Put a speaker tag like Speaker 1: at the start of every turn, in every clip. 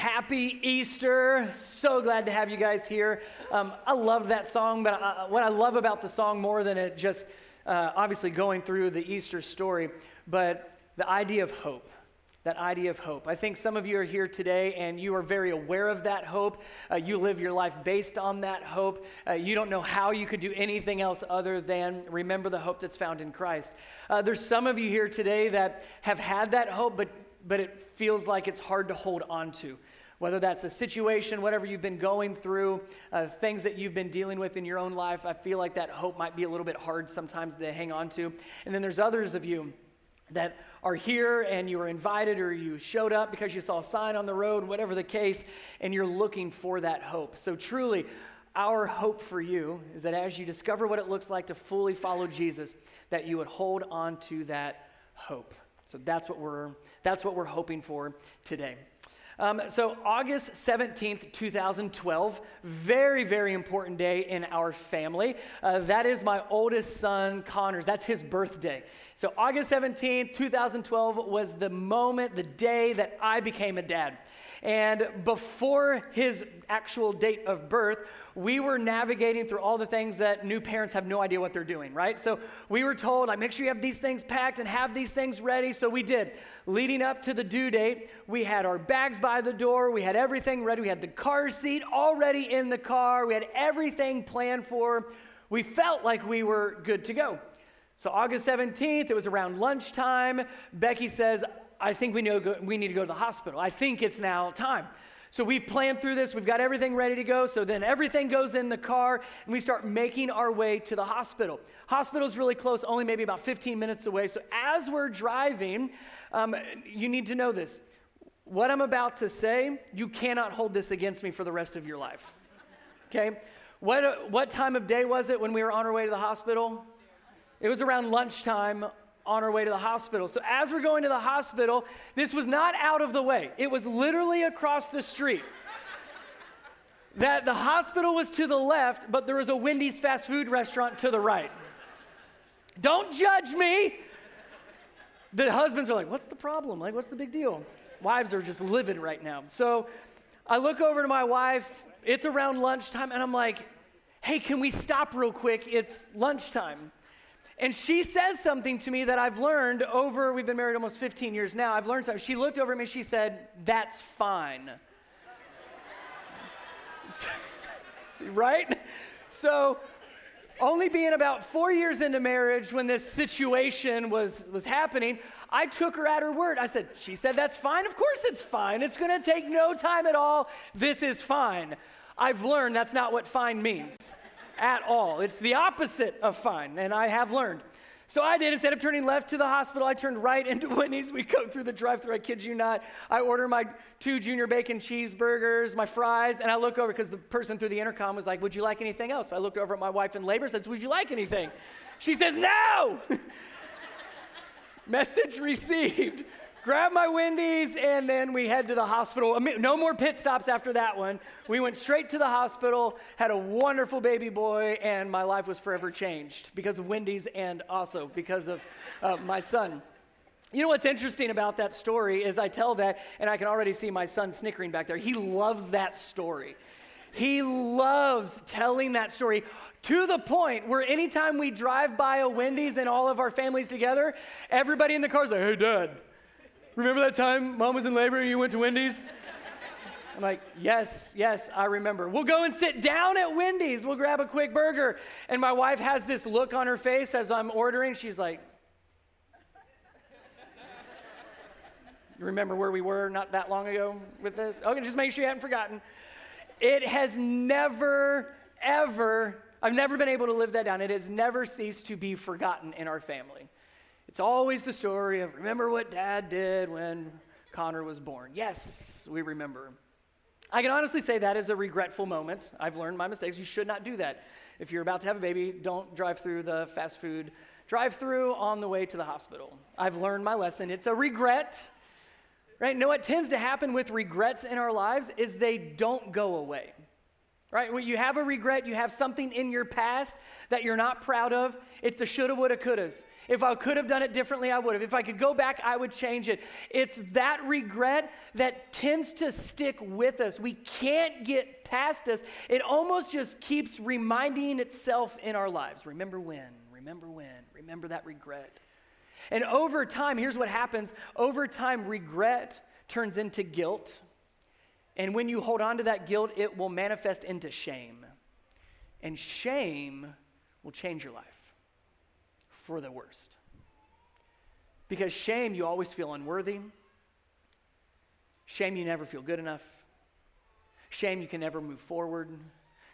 Speaker 1: happy Easter. So glad to have you guys here. Um, I love that song, but I, what I love about the song more than it just uh, obviously going through the Easter story, but the idea of hope. That idea of hope. I think some of you are here today and you are very aware of that hope. Uh, you live your life based on that hope. Uh, you don't know how you could do anything else other than remember the hope that's found in Christ. Uh, there's some of you here today that have had that hope, but but it feels like it's hard to hold on to. Whether that's a situation, whatever you've been going through, uh, things that you've been dealing with in your own life, I feel like that hope might be a little bit hard sometimes to hang on to. And then there's others of you that are here and you were invited or you showed up because you saw a sign on the road, whatever the case, and you're looking for that hope. So, truly, our hope for you is that as you discover what it looks like to fully follow Jesus, that you would hold on to that hope. So that's what we're, that's what we're hoping for today. Um, so, August 17th, 2012, very, very important day in our family. Uh, that is my oldest son, Connor's. That's his birthday. So, August 17th, 2012 was the moment, the day that I became a dad. And before his actual date of birth, we were navigating through all the things that new parents have no idea what they're doing, right? So we were told, like, make sure you have these things packed and have these things ready. So we did. Leading up to the due date, we had our bags by the door, we had everything ready, we had the car seat already in the car, we had everything planned for. We felt like we were good to go. So August 17th, it was around lunchtime. Becky says, I think we, know, we need to go to the hospital. I think it's now time. So we've planned through this, we've got everything ready to go. So then everything goes in the car, and we start making our way to the hospital. Hospital's really close, only maybe about 15 minutes away. So as we're driving, um, you need to know this. What I'm about to say, you cannot hold this against me for the rest of your life. Okay? What, what time of day was it when we were on our way to the hospital? It was around lunchtime on our way to the hospital. So, as we're going to the hospital, this was not out of the way, it was literally across the street. that the hospital was to the left, but there was a Wendy's fast food restaurant to the right. Don't judge me. The husbands are like, What's the problem? Like, what's the big deal? Wives are just livid right now. So, I look over to my wife. It's around lunchtime, and I'm like, Hey, can we stop real quick? It's lunchtime. And she says something to me that I've learned over, we've been married almost 15 years now. I've learned something. She looked over at me, she said, That's fine. right? So, only being about four years into marriage when this situation was, was happening, I took her at her word. I said, She said, That's fine. Of course it's fine. It's going to take no time at all. This is fine. I've learned that's not what fine means at all. It's the opposite of fine, and I have learned. So I did. Instead of turning left to the hospital, I turned right into Wendy's. We go through the drive-through. I kid you not. I order my two junior bacon cheeseburgers, my fries, and I look over because the person through the intercom was like, "Would you like anything else?" I looked over at my wife in labor. Says, "Would you like anything?" She says, "No." Message received grabbed my Wendy's, and then we head to the hospital. No more pit stops after that one. We went straight to the hospital, had a wonderful baby boy, and my life was forever changed because of Wendy's and also because of uh, my son. You know what's interesting about that story is I tell that, and I can already see my son snickering back there. He loves that story. He loves telling that story to the point where anytime we drive by a Wendy's and all of our families together, everybody in the car is like, hey, dad, Remember that time mom was in labor and you went to Wendy's? I'm like, yes, yes, I remember. We'll go and sit down at Wendy's. We'll grab a quick burger. And my wife has this look on her face as I'm ordering. She's like, You remember where we were not that long ago with this? Okay, just make sure you haven't forgotten. It has never, ever, I've never been able to live that down. It has never ceased to be forgotten in our family. It's always the story of remember what dad did when Connor was born. Yes, we remember. I can honestly say that is a regretful moment. I've learned my mistakes. You should not do that. If you're about to have a baby, don't drive through the fast food drive through on the way to the hospital. I've learned my lesson. It's a regret. Right? Know what tends to happen with regrets in our lives is they don't go away. Right? When you have a regret, you have something in your past that you're not proud of. It's the shoulda, woulda, couldas. If I could have done it differently, I would have. If I could go back, I would change it. It's that regret that tends to stick with us. We can't get past us. It almost just keeps reminding itself in our lives. Remember when, remember when, remember that regret. And over time, here's what happens over time, regret turns into guilt. And when you hold on to that guilt, it will manifest into shame. And shame will change your life for the worst. Because shame, you always feel unworthy. Shame, you never feel good enough. Shame, you can never move forward.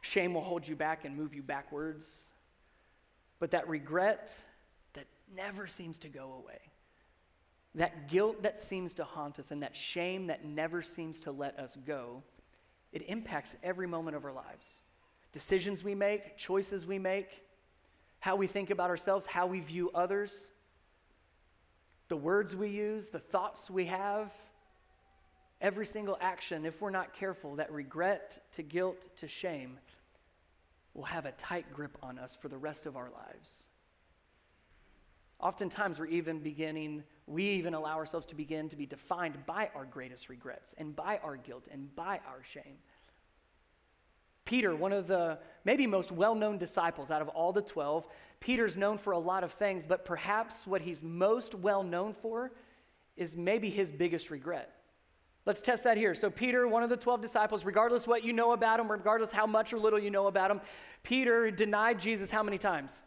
Speaker 1: Shame will hold you back and move you backwards. But that regret that never seems to go away, that guilt that seems to haunt us, and that shame that never seems to let us go, it impacts every moment of our lives. Decisions we make, choices we make, how we think about ourselves, how we view others, the words we use, the thoughts we have, every single action, if we're not careful, that regret to guilt to shame will have a tight grip on us for the rest of our lives. Oftentimes, we're even beginning, we even allow ourselves to begin to be defined by our greatest regrets and by our guilt and by our shame. Peter, one of the maybe most well known disciples out of all the 12, Peter's known for a lot of things, but perhaps what he's most well known for is maybe his biggest regret. Let's test that here. So, Peter, one of the 12 disciples, regardless what you know about him, regardless how much or little you know about him, Peter denied Jesus how many times?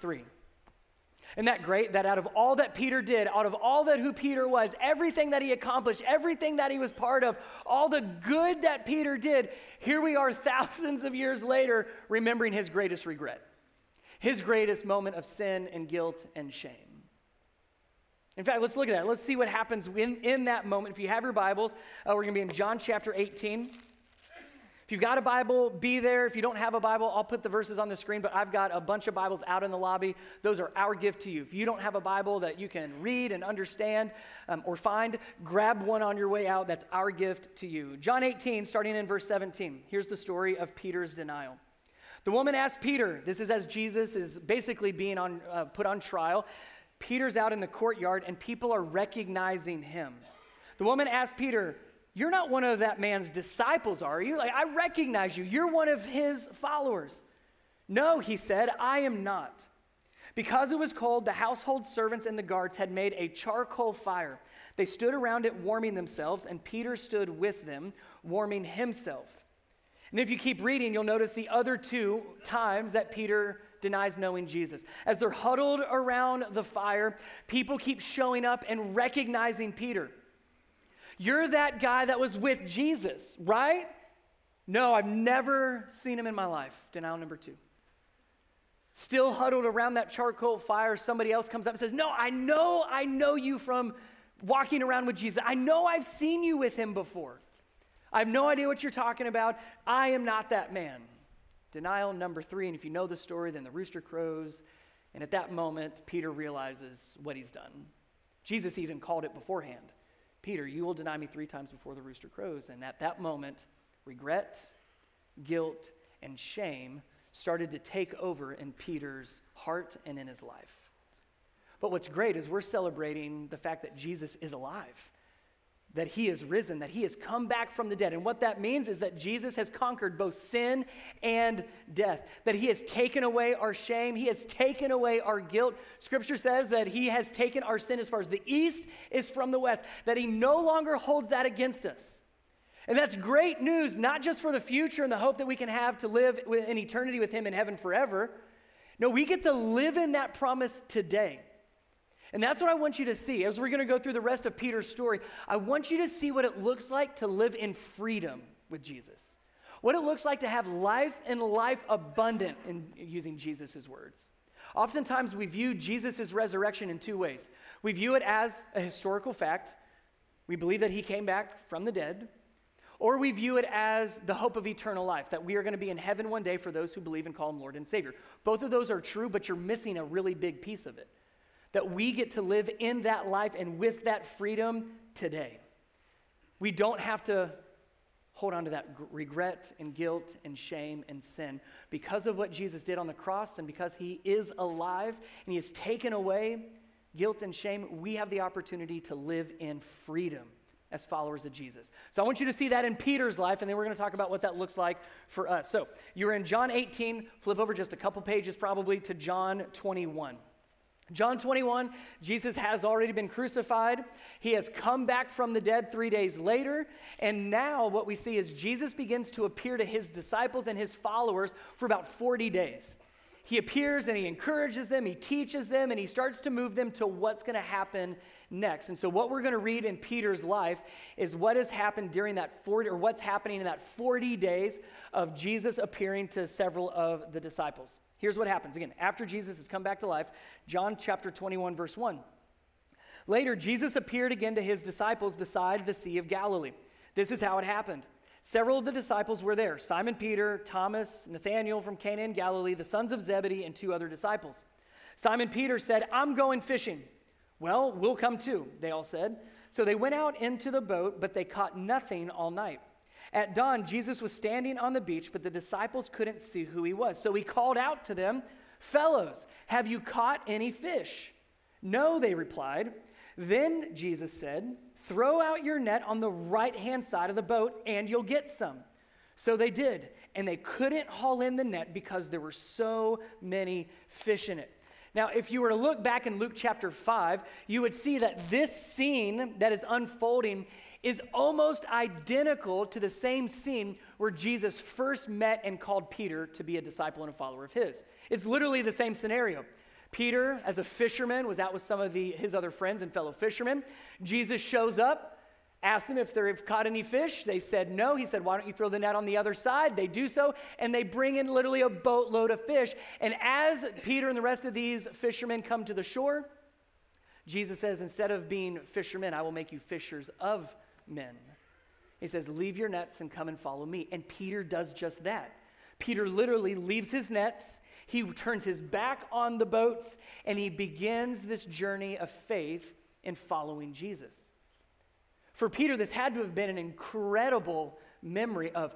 Speaker 1: Three. Isn't that great? That out of all that Peter did, out of all that who Peter was, everything that he accomplished, everything that he was part of, all the good that Peter did, here we are thousands of years later remembering his greatest regret, his greatest moment of sin and guilt and shame. In fact, let's look at that. Let's see what happens in, in that moment. If you have your Bibles, uh, we're going to be in John chapter 18. If you've got a Bible, be there. If you don't have a Bible, I'll put the verses on the screen, but I've got a bunch of Bibles out in the lobby. Those are our gift to you. If you don't have a Bible that you can read and understand um, or find, grab one on your way out. That's our gift to you. John 18, starting in verse 17. Here's the story of Peter's denial. The woman asked Peter, this is as Jesus is basically being on, uh, put on trial. Peter's out in the courtyard and people are recognizing him. The woman asked Peter, you're not one of that man's disciples, are you? Like, I recognize you. You're one of his followers. No, he said, I am not. Because it was cold, the household servants and the guards had made a charcoal fire. They stood around it warming themselves, and Peter stood with them, warming himself. And if you keep reading, you'll notice the other two times that Peter denies knowing Jesus. As they're huddled around the fire, people keep showing up and recognizing Peter. You're that guy that was with Jesus, right? No, I've never seen him in my life. Denial number two. Still huddled around that charcoal fire, somebody else comes up and says, No, I know, I know you from walking around with Jesus. I know I've seen you with him before. I have no idea what you're talking about. I am not that man. Denial number three. And if you know the story, then the rooster crows. And at that moment, Peter realizes what he's done. Jesus even called it beforehand. Peter, you will deny me three times before the rooster crows. And at that moment, regret, guilt, and shame started to take over in Peter's heart and in his life. But what's great is we're celebrating the fact that Jesus is alive that he is risen, that he has come back from the dead. And what that means is that Jesus has conquered both sin and death, that he has taken away our shame, he has taken away our guilt. Scripture says that he has taken our sin as far as the east is from the west, that he no longer holds that against us. And that's great news, not just for the future and the hope that we can have to live in eternity with him in heaven forever. No, we get to live in that promise today. And that's what I want you to see. As we're going to go through the rest of Peter's story, I want you to see what it looks like to live in freedom with Jesus. What it looks like to have life and life abundant in using Jesus' words. Oftentimes, we view Jesus' resurrection in two ways. We view it as a historical fact, we believe that he came back from the dead, or we view it as the hope of eternal life, that we are going to be in heaven one day for those who believe and call him Lord and Savior. Both of those are true, but you're missing a really big piece of it that we get to live in that life and with that freedom today. We don't have to hold on to that regret and guilt and shame and sin. Because of what Jesus did on the cross and because he is alive and he has taken away guilt and shame, we have the opportunity to live in freedom as followers of Jesus. So I want you to see that in Peter's life, and then we're going to talk about what that looks like for us. So you're in John 18, flip over just a couple pages probably to John 21. John 21, Jesus has already been crucified. He has come back from the dead three days later. And now what we see is Jesus begins to appear to his disciples and his followers for about 40 days. He appears and he encourages them, he teaches them, and he starts to move them to what's going to happen next. And so, what we're going to read in Peter's life is what has happened during that 40, or what's happening in that 40 days of Jesus appearing to several of the disciples. Here's what happens again, after Jesus has come back to life, John chapter 21, verse 1. Later, Jesus appeared again to his disciples beside the Sea of Galilee. This is how it happened. Several of the disciples were there Simon Peter, Thomas, Nathanael from Cana in Galilee, the sons of Zebedee, and two other disciples. Simon Peter said, I'm going fishing. Well, we'll come too, they all said. So they went out into the boat, but they caught nothing all night. At dawn, Jesus was standing on the beach, but the disciples couldn't see who he was. So he called out to them, Fellows, have you caught any fish? No, they replied. Then Jesus said, Throw out your net on the right hand side of the boat, and you'll get some. So they did, and they couldn't haul in the net because there were so many fish in it. Now, if you were to look back in Luke chapter 5, you would see that this scene that is unfolding is almost identical to the same scene where Jesus first met and called Peter to be a disciple and a follower of his. It's literally the same scenario. Peter, as a fisherman, was out with some of the, his other friends and fellow fishermen. Jesus shows up, asked them if they've caught any fish. They said no. He said, Why don't you throw the net on the other side? They do so, and they bring in literally a boatload of fish. And as Peter and the rest of these fishermen come to the shore, Jesus says, Instead of being fishermen, I will make you fishers of men. He says, Leave your nets and come and follow me. And Peter does just that. Peter literally leaves his nets, he turns his back on the boats, and he begins this journey of faith in following Jesus. For Peter, this had to have been an incredible memory of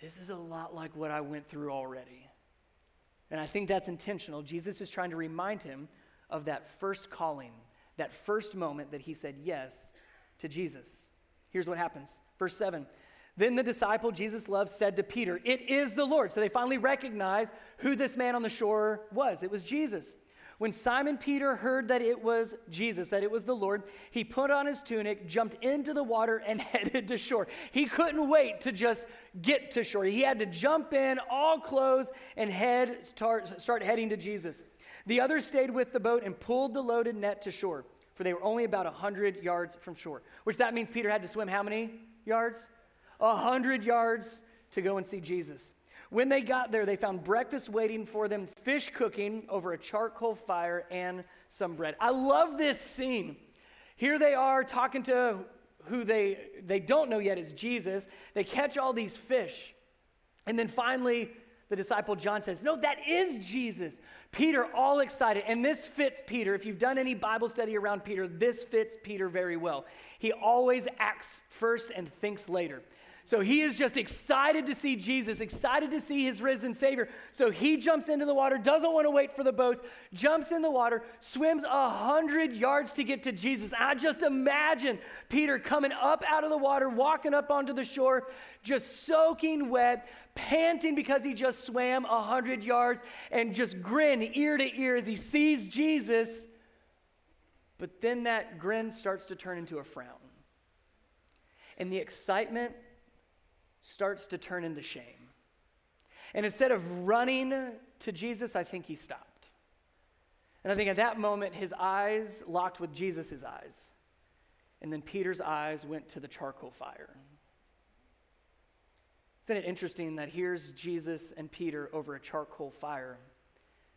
Speaker 1: this is a lot like what I went through already. And I think that's intentional. Jesus is trying to remind him of that first calling, that first moment that he said yes to Jesus. Here's what happens. Verse 7 Then the disciple Jesus loved said to Peter, It is the Lord. So they finally recognize who this man on the shore was. It was Jesus. When Simon Peter heard that it was Jesus, that it was the Lord, he put on his tunic, jumped into the water, and headed to shore. He couldn't wait to just get to shore. He had to jump in, all clothes, and head start, start heading to Jesus. The others stayed with the boat and pulled the loaded net to shore, for they were only about 100 yards from shore, which that means Peter had to swim how many yards? 100 yards to go and see Jesus. When they got there, they found breakfast waiting for them, fish cooking over a charcoal fire, and some bread. I love this scene. Here they are talking to who they, they don't know yet is Jesus. They catch all these fish. And then finally, the disciple John says, No, that is Jesus. Peter, all excited. And this fits Peter. If you've done any Bible study around Peter, this fits Peter very well. He always acts first and thinks later. So he is just excited to see Jesus, excited to see his risen Savior. So he jumps into the water, doesn't want to wait for the boats, jumps in the water, swims a hundred yards to get to Jesus. I just imagine Peter coming up out of the water, walking up onto the shore, just soaking wet, panting because he just swam a hundred yards, and just grin ear to ear as he sees Jesus. But then that grin starts to turn into a frown. And the excitement starts to turn into shame. And instead of running to Jesus, I think he stopped. And I think at that moment, his eyes locked with Jesus' eyes. And then Peter's eyes went to the charcoal fire. Isn't it interesting that here's Jesus and Peter over a charcoal fire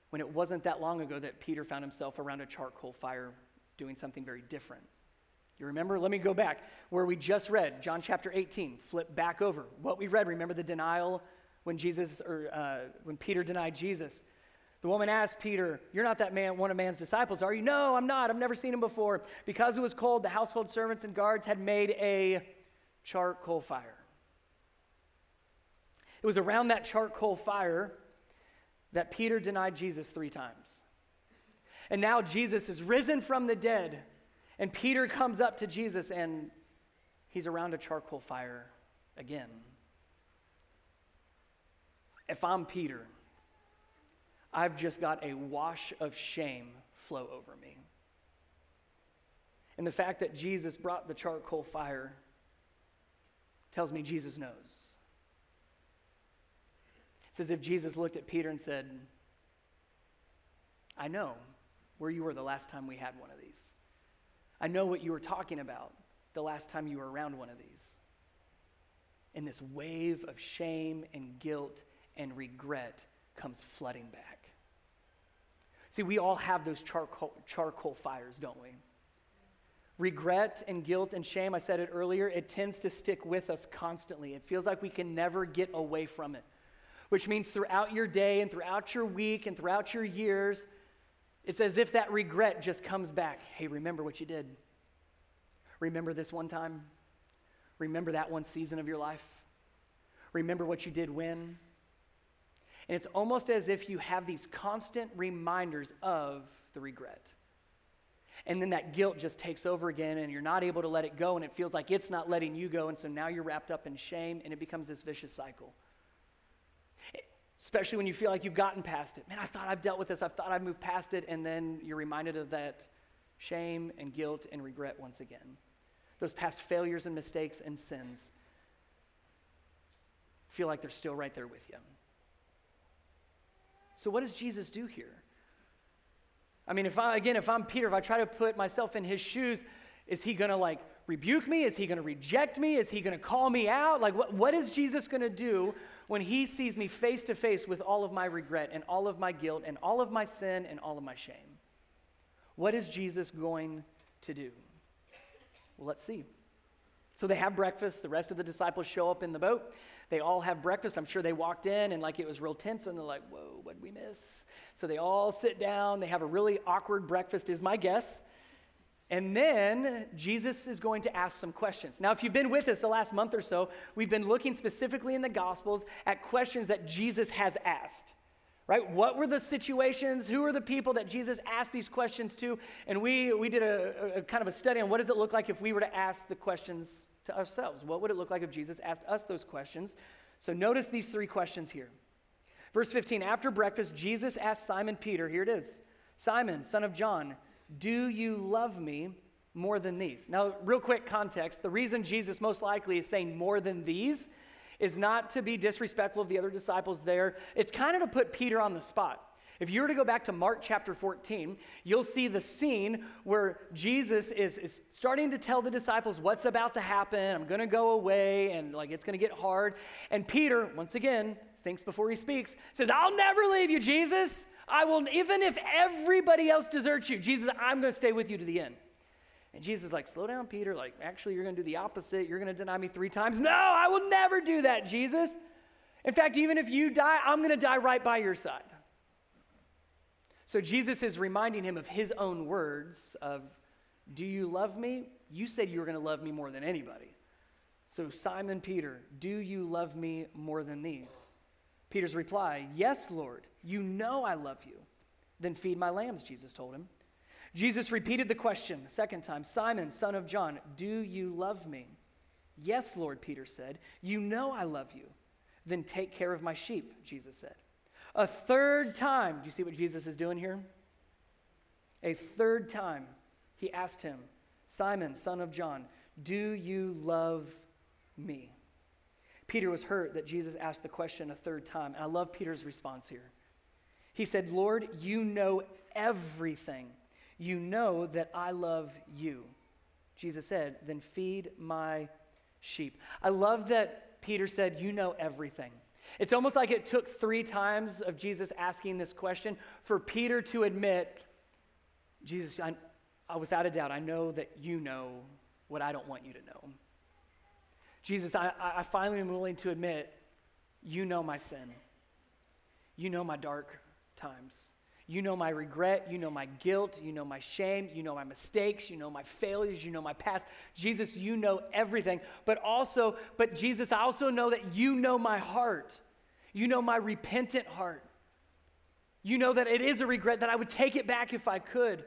Speaker 1: when it wasn't that long ago that Peter found himself around a charcoal fire doing something very different? You remember? Let me go back where we just read, John chapter 18. Flip back over. What we read, remember the denial when Jesus or uh, when Peter denied Jesus. The woman asked Peter, You're not that man, one of man's disciples, are you? No, I'm not. I've never seen him before. Because it was cold, the household servants and guards had made a charcoal fire. It was around that charcoal fire that Peter denied Jesus three times. And now Jesus is risen from the dead, and Peter comes up to Jesus and he's around a charcoal fire again. If I'm Peter, I've just got a wash of shame flow over me. And the fact that Jesus brought the charcoal fire tells me Jesus knows. It's as if Jesus looked at Peter and said, I know where you were the last time we had one of these. I know what you were talking about the last time you were around one of these. And this wave of shame and guilt and regret comes flooding back. See, we all have those charcoal, charcoal fires, don't we? Regret and guilt and shame, I said it earlier, it tends to stick with us constantly. It feels like we can never get away from it which means throughout your day and throughout your week and throughout your years, it's as if that regret just comes back. Hey, remember what you did. Remember this one time. Remember that one season of your life. Remember what you did when. And it's almost as if you have these constant reminders of the regret. And then that guilt just takes over again, and you're not able to let it go, and it feels like it's not letting you go. And so now you're wrapped up in shame, and it becomes this vicious cycle especially when you feel like you've gotten past it. Man, I thought I've dealt with this, I thought I've moved past it, and then you're reminded of that shame and guilt and regret once again. Those past failures and mistakes and sins feel like they're still right there with you. So, what does Jesus do here? I mean, if I, again, if I'm Peter, if I try to put myself in his shoes, is he gonna like rebuke me? Is he gonna reject me? Is he gonna call me out? Like, what, what is Jesus gonna do when he sees me face to face with all of my regret and all of my guilt and all of my sin and all of my shame. What is Jesus going to do? Well, let's see. So they have breakfast. The rest of the disciples show up in the boat. They all have breakfast. I'm sure they walked in and like it was real tense and they're like, whoa, what'd we miss? So they all sit down. They have a really awkward breakfast, is my guess. And then Jesus is going to ask some questions. Now, if you've been with us the last month or so, we've been looking specifically in the Gospels at questions that Jesus has asked. Right? What were the situations? Who are the people that Jesus asked these questions to? And we, we did a, a, kind of a study on what does it look like if we were to ask the questions to ourselves? What would it look like if Jesus asked us those questions? So notice these three questions here. Verse 15 After breakfast, Jesus asked Simon Peter, here it is Simon, son of John, do you love me more than these? Now, real quick context the reason Jesus most likely is saying more than these is not to be disrespectful of the other disciples there, it's kind of to put Peter on the spot. If you were to go back to Mark chapter 14, you'll see the scene where Jesus is, is starting to tell the disciples what's about to happen. I'm going to go away and like it's going to get hard. And Peter, once again, thinks before he speaks, says, I'll never leave you, Jesus. I will, even if everybody else deserts you, Jesus, I'm going to stay with you to the end. And Jesus is like, slow down, Peter. Like, actually, you're going to do the opposite. You're going to deny me three times. No, I will never do that, Jesus. In fact, even if you die, I'm going to die right by your side. So Jesus is reminding him of his own words of, do you love me? You said you were going to love me more than anybody. So Simon Peter, do you love me more than these? Peter's reply, Yes, Lord, you know I love you. Then feed my lambs, Jesus told him. Jesus repeated the question a second time Simon, son of John, do you love me? Yes, Lord, Peter said. You know I love you. Then take care of my sheep, Jesus said. A third time, do you see what Jesus is doing here? A third time, he asked him, Simon, son of John, do you love me? Peter was hurt that Jesus asked the question a third time. And I love Peter's response here. He said, Lord, you know everything. You know that I love you. Jesus said, Then feed my sheep. I love that Peter said, You know everything. It's almost like it took three times of Jesus asking this question for Peter to admit, Jesus, I, without a doubt, I know that you know what I don't want you to know. Jesus, I, I finally am willing to admit, you know my sin. You know my dark times. You know my regret. You know my guilt. You know my shame. You know my mistakes. You know my failures. You know my past. Jesus, you know everything. But also, but Jesus, I also know that you know my heart. You know my repentant heart. You know that it is a regret that I would take it back if I could.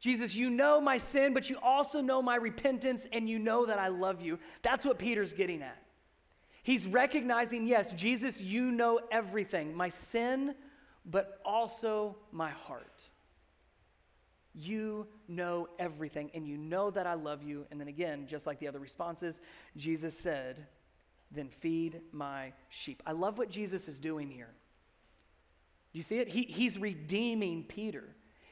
Speaker 1: Jesus, you know my sin, but you also know my repentance, and you know that I love you. That's what Peter's getting at. He's recognizing, yes, Jesus, you know everything my sin, but also my heart. You know everything, and you know that I love you. And then again, just like the other responses, Jesus said, Then feed my sheep. I love what Jesus is doing here. You see it? He, he's redeeming Peter.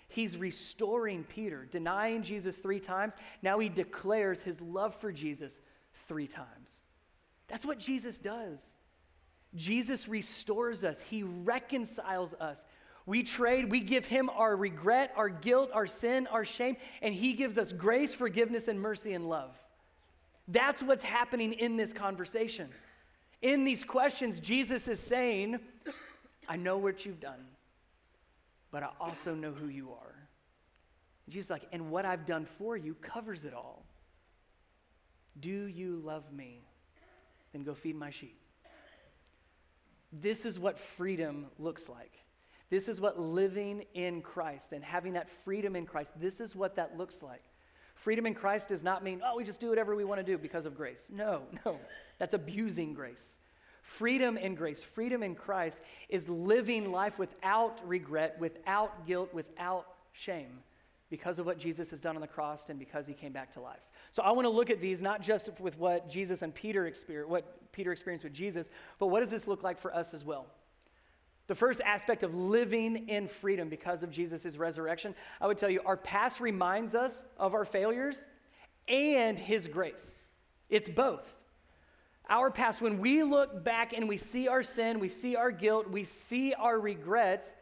Speaker 1: He's restoring Peter, denying Jesus three times. Now he declares his love for Jesus three times. That's what Jesus does. Jesus restores us, he reconciles us. We trade, we give him our regret, our guilt, our sin, our shame, and he gives us grace, forgiveness, and mercy and love. That's what's happening in this conversation. In these questions, Jesus is saying, I know what you've done, but I also know who you are. Jesus like, and what I've done for you covers it all. Do you love me? Then go feed my sheep. This is what freedom looks like. This is what living in Christ and having that freedom in Christ, this is what that looks like. Freedom in Christ does not mean, oh, we just do whatever we want to do because of grace. No, no, that's abusing grace. Freedom in grace, freedom in Christ is living life without regret, without guilt, without shame because of what Jesus has done on the cross and because he came back to life. So I want to look at these not just with what Jesus and Peter experienced, what Peter experienced with Jesus, but what does this look like for us as well? The first aspect of living in freedom because of Jesus' resurrection, I would tell you, our past reminds us of our failures and his grace. It's both. Our past, when we look back and we see our sin, we see our guilt, we see our regrets,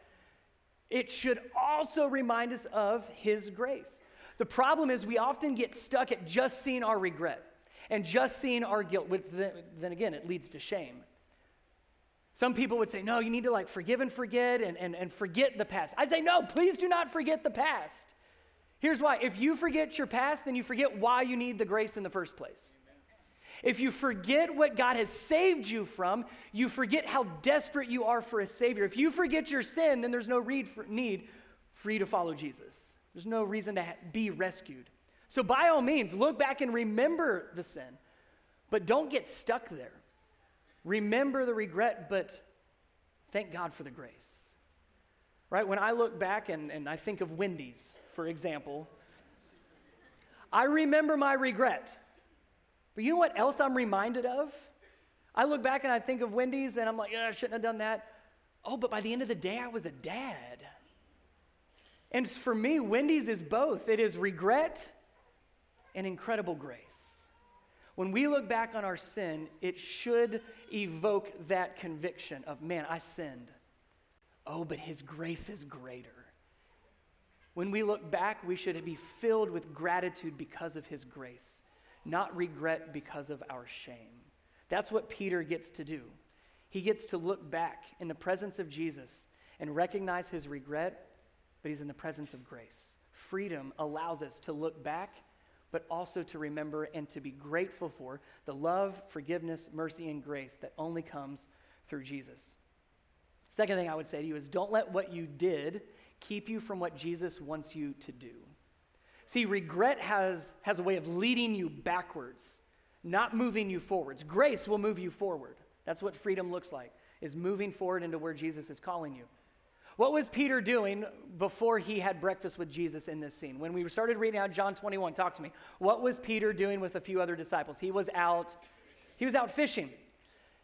Speaker 1: it should also remind us of his grace. The problem is we often get stuck at just seeing our regret and just seeing our guilt, which then again, it leads to shame. Some people would say, no, you need to like forgive and forget and, and, and forget the past. I'd say, no, please do not forget the past. Here's why if you forget your past, then you forget why you need the grace in the first place. If you forget what God has saved you from, you forget how desperate you are for a Savior. If you forget your sin, then there's no need for you to follow Jesus. There's no reason to be rescued. So, by all means, look back and remember the sin, but don't get stuck there. Remember the regret, but thank God for the grace. Right? When I look back and, and I think of Wendy's, for example, I remember my regret. But you know what else I'm reminded of? I look back and I think of Wendy's and I'm like, I shouldn't have done that. Oh, but by the end of the day, I was a dad. And for me, Wendy's is both it is regret and incredible grace. When we look back on our sin, it should evoke that conviction of, man, I sinned. Oh, but His grace is greater. When we look back, we should be filled with gratitude because of His grace, not regret because of our shame. That's what Peter gets to do. He gets to look back in the presence of Jesus and recognize his regret, but he's in the presence of grace. Freedom allows us to look back but also to remember and to be grateful for the love, forgiveness, mercy, and grace that only comes through Jesus. Second thing I would say to you is don't let what you did keep you from what Jesus wants you to do. See, regret has, has a way of leading you backwards, not moving you forwards. Grace will move you forward. That's what freedom looks like, is moving forward into where Jesus is calling you. What was Peter doing before he had breakfast with Jesus in this scene? When we started reading out John 21, talk to me. What was Peter doing with a few other disciples? He was out he was out fishing.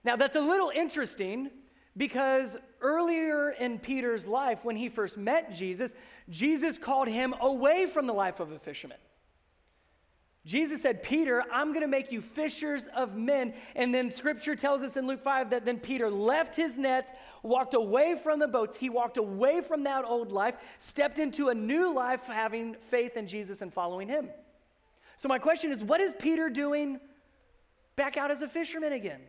Speaker 1: Now that's a little interesting because earlier in Peter's life when he first met Jesus, Jesus called him away from the life of a fisherman. Jesus said, Peter, I'm going to make you fishers of men. And then scripture tells us in Luke 5 that then Peter left his nets, walked away from the boats. He walked away from that old life, stepped into a new life, having faith in Jesus and following him. So, my question is, what is Peter doing back out as a fisherman again?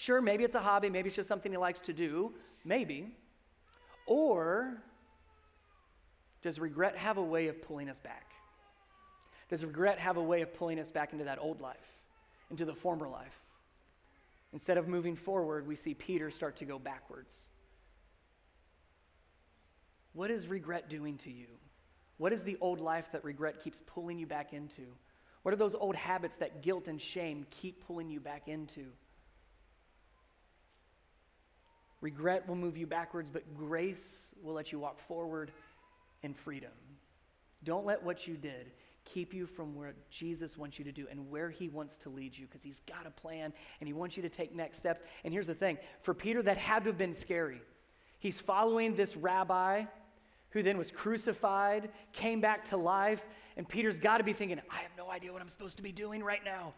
Speaker 1: Sure, maybe it's a hobby, maybe it's just something he likes to do, maybe. Or does regret have a way of pulling us back? Does regret have a way of pulling us back into that old life, into the former life? Instead of moving forward, we see Peter start to go backwards. What is regret doing to you? What is the old life that regret keeps pulling you back into? What are those old habits that guilt and shame keep pulling you back into? Regret will move you backwards, but grace will let you walk forward in freedom. Don't let what you did keep you from where Jesus wants you to do and where he wants to lead you because he's got a plan and he wants you to take next steps. And here's the thing for Peter, that had to have been scary. He's following this rabbi who then was crucified, came back to life, and Peter's got to be thinking, I have no idea what I'm supposed to be doing right now.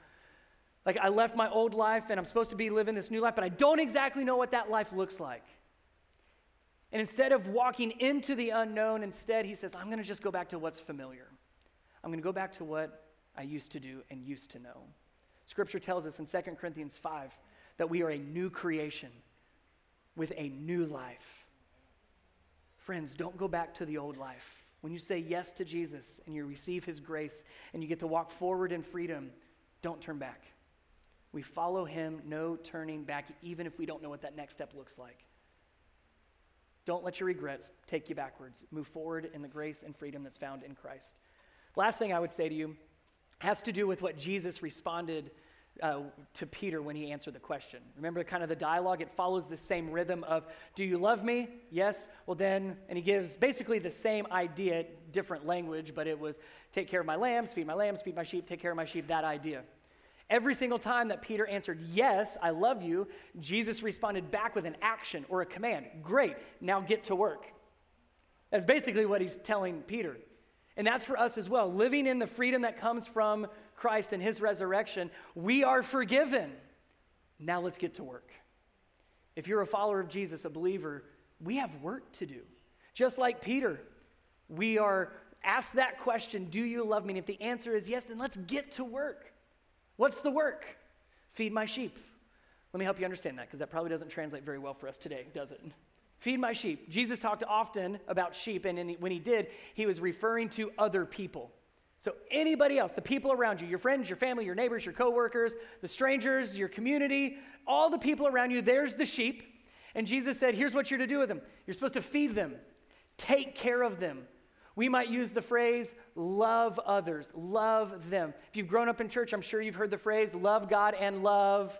Speaker 1: Like, I left my old life and I'm supposed to be living this new life, but I don't exactly know what that life looks like. And instead of walking into the unknown, instead, he says, I'm going to just go back to what's familiar. I'm going to go back to what I used to do and used to know. Scripture tells us in 2 Corinthians 5 that we are a new creation with a new life. Friends, don't go back to the old life. When you say yes to Jesus and you receive his grace and you get to walk forward in freedom, don't turn back. We follow him, no turning back, even if we don't know what that next step looks like. Don't let your regrets take you backwards. Move forward in the grace and freedom that's found in Christ. Last thing I would say to you has to do with what Jesus responded uh, to Peter when he answered the question. Remember kind of the dialogue? It follows the same rhythm of, Do you love me? Yes. Well, then, and he gives basically the same idea, different language, but it was take care of my lambs, feed my lambs, feed my sheep, take care of my sheep, that idea. Every single time that Peter answered, Yes, I love you, Jesus responded back with an action or a command. Great, now get to work. That's basically what he's telling Peter. And that's for us as well. Living in the freedom that comes from Christ and his resurrection, we are forgiven. Now let's get to work. If you're a follower of Jesus, a believer, we have work to do. Just like Peter, we are asked that question Do you love me? And if the answer is yes, then let's get to work. What's the work? Feed my sheep. Let me help you understand that because that probably doesn't translate very well for us today, does it? Feed my sheep. Jesus talked often about sheep, and when he did, he was referring to other people. So, anybody else, the people around you, your friends, your family, your neighbors, your coworkers, the strangers, your community, all the people around you, there's the sheep. And Jesus said, Here's what you're to do with them you're supposed to feed them, take care of them. We might use the phrase, love others, love them. If you've grown up in church, I'm sure you've heard the phrase, love God and love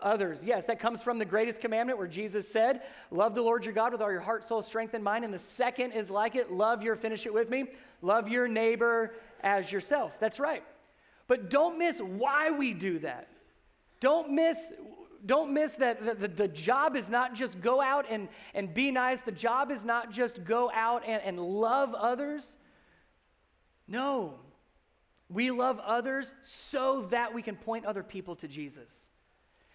Speaker 1: others. Yes, that comes from the greatest commandment where Jesus said, Love the Lord your God with all your heart, soul, strength, and mind. And the second is like it love your, finish it with me, love your neighbor as yourself. That's right. But don't miss why we do that. Don't miss. Don't miss that the, the, the job is not just go out and, and be nice. The job is not just go out and, and love others. No, we love others so that we can point other people to Jesus.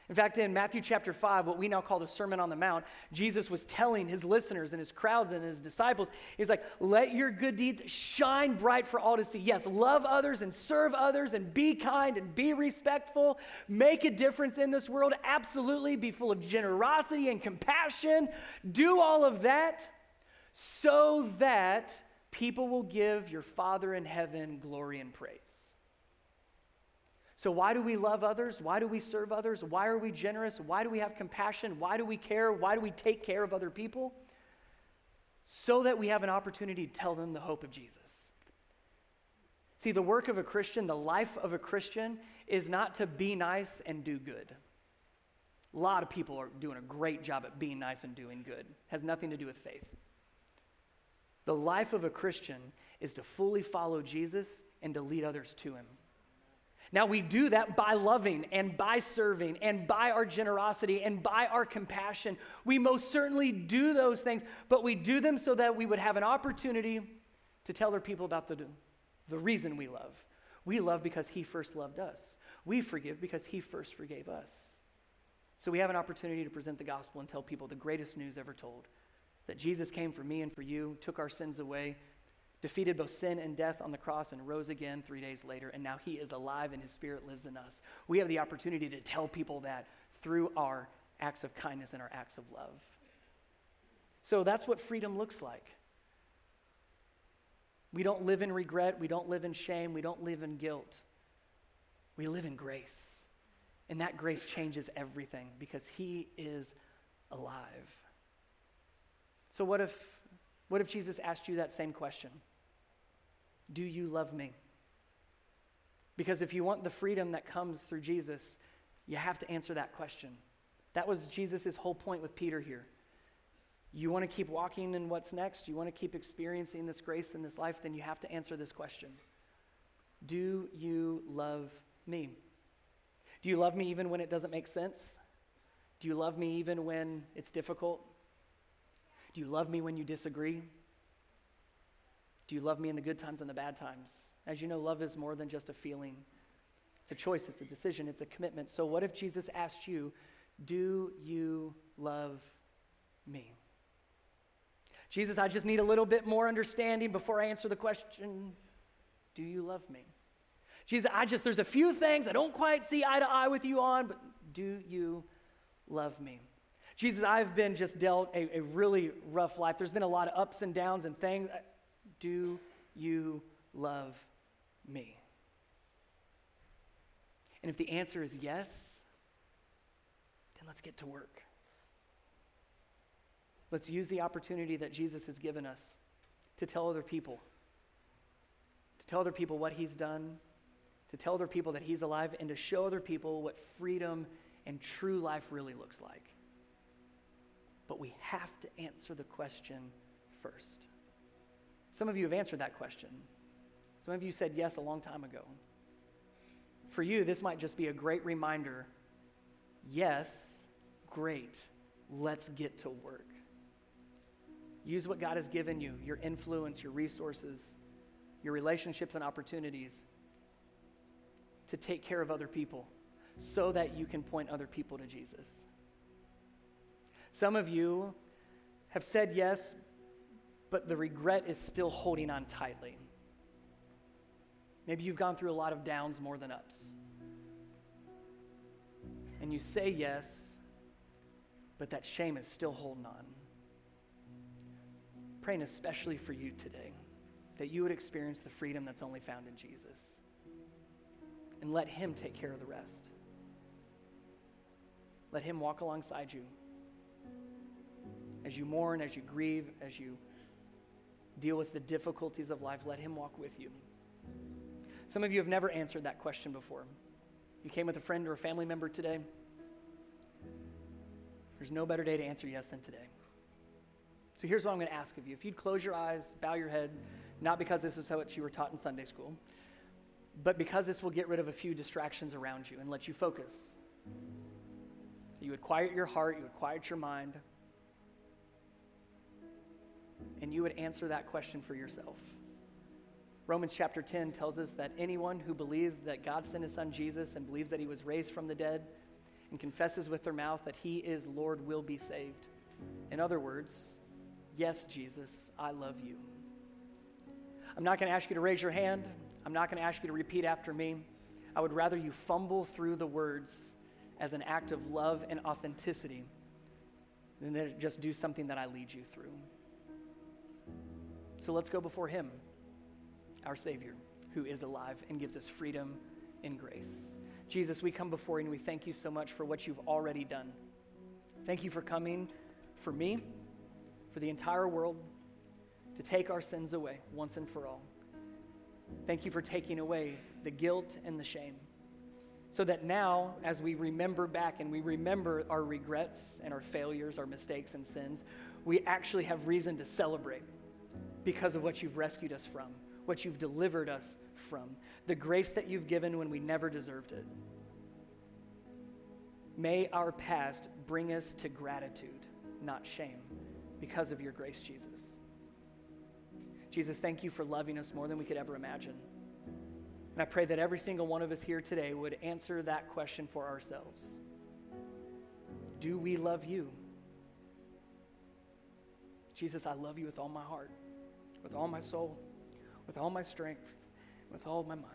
Speaker 1: In fact, in Matthew chapter 5, what we now call the Sermon on the Mount, Jesus was telling his listeners and his crowds and his disciples, he's like, let your good deeds shine bright for all to see. Yes, love others and serve others and be kind and be respectful. Make a difference in this world. Absolutely. Be full of generosity and compassion. Do all of that so that people will give your Father in heaven glory and praise. So, why do we love others? Why do we serve others? Why are we generous? Why do we have compassion? Why do we care? Why do we take care of other people? So that we have an opportunity to tell them the hope of Jesus. See, the work of a Christian, the life of a Christian, is not to be nice and do good. A lot of people are doing a great job at being nice and doing good. It has nothing to do with faith. The life of a Christian is to fully follow Jesus and to lead others to him. Now, we do that by loving and by serving and by our generosity and by our compassion. We most certainly do those things, but we do them so that we would have an opportunity to tell other people about the, the reason we love. We love because He first loved us, we forgive because He first forgave us. So we have an opportunity to present the gospel and tell people the greatest news ever told that Jesus came for me and for you, took our sins away defeated both sin and death on the cross and rose again three days later, and now he is alive and his spirit lives in us. We have the opportunity to tell people that through our acts of kindness and our acts of love. So that's what freedom looks like. We don't live in regret, we don't live in shame, we don't live in guilt. We live in grace. And that grace changes everything because he is alive. So, what if, what if Jesus asked you that same question? Do you love me? Because if you want the freedom that comes through Jesus, you have to answer that question. That was Jesus' whole point with Peter here. You want to keep walking in what's next? You want to keep experiencing this grace in this life? Then you have to answer this question Do you love me? Do you love me even when it doesn't make sense? Do you love me even when it's difficult? Do you love me when you disagree? Do you love me in the good times and the bad times? As you know, love is more than just a feeling, it's a choice, it's a decision, it's a commitment. So, what if Jesus asked you, Do you love me? Jesus, I just need a little bit more understanding before I answer the question, Do you love me? Jesus, I just, there's a few things I don't quite see eye to eye with you on, but do you love me? Jesus, I've been just dealt a, a really rough life. There's been a lot of ups and downs and things. Do you love me? And if the answer is yes, then let's get to work. Let's use the opportunity that Jesus has given us to tell other people, to tell other people what he's done, to tell other people that he's alive, and to show other people what freedom and true life really looks like. But we have to answer the question first. Some of you have answered that question. Some of you said yes a long time ago. For you, this might just be a great reminder yes, great, let's get to work. Use what God has given you your influence, your resources, your relationships, and opportunities to take care of other people so that you can point other people to Jesus. Some of you have said yes, but the regret is still holding on tightly. Maybe you've gone through a lot of downs more than ups. And you say yes, but that shame is still holding on. Praying especially for you today that you would experience the freedom that's only found in Jesus and let Him take care of the rest. Let Him walk alongside you as you mourn, as you grieve, as you deal with the difficulties of life. Let Him walk with you. Some of you have never answered that question before. You came with a friend or a family member today. There's no better day to answer yes than today. So here's what I'm going to ask of you. If you'd close your eyes, bow your head, not because this is what you were taught in Sunday school, but because this will get rid of a few distractions around you and let you focus. You would quiet your heart, you would quiet your mind, and you would answer that question for yourself. Romans chapter 10 tells us that anyone who believes that God sent his son Jesus and believes that he was raised from the dead and confesses with their mouth that he is Lord will be saved. In other words, yes, Jesus, I love you. I'm not going to ask you to raise your hand. I'm not going to ask you to repeat after me. I would rather you fumble through the words as an act of love and authenticity than just do something that I lead you through. So let's go before Him, our Savior, who is alive and gives us freedom and grace. Jesus, we come before you and we thank you so much for what you've already done. Thank you for coming for me, for the entire world, to take our sins away once and for all. Thank you for taking away the guilt and the shame. So that now, as we remember back and we remember our regrets and our failures, our mistakes and sins, we actually have reason to celebrate because of what you've rescued us from, what you've delivered us from, the grace that you've given when we never deserved it. May our past bring us to gratitude, not shame, because of your grace, Jesus. Jesus, thank you for loving us more than we could ever imagine. And I pray that every single one of us here today would answer that question for ourselves Do we love you? Jesus, I love you with all my heart, with all my soul, with all my strength, with all my mind.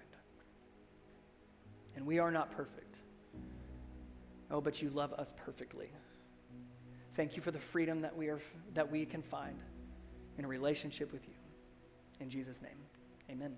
Speaker 1: And we are not perfect. Oh, but you love us perfectly. Thank you for the freedom that we, are, that we can find in a relationship with you. In Jesus' name, amen.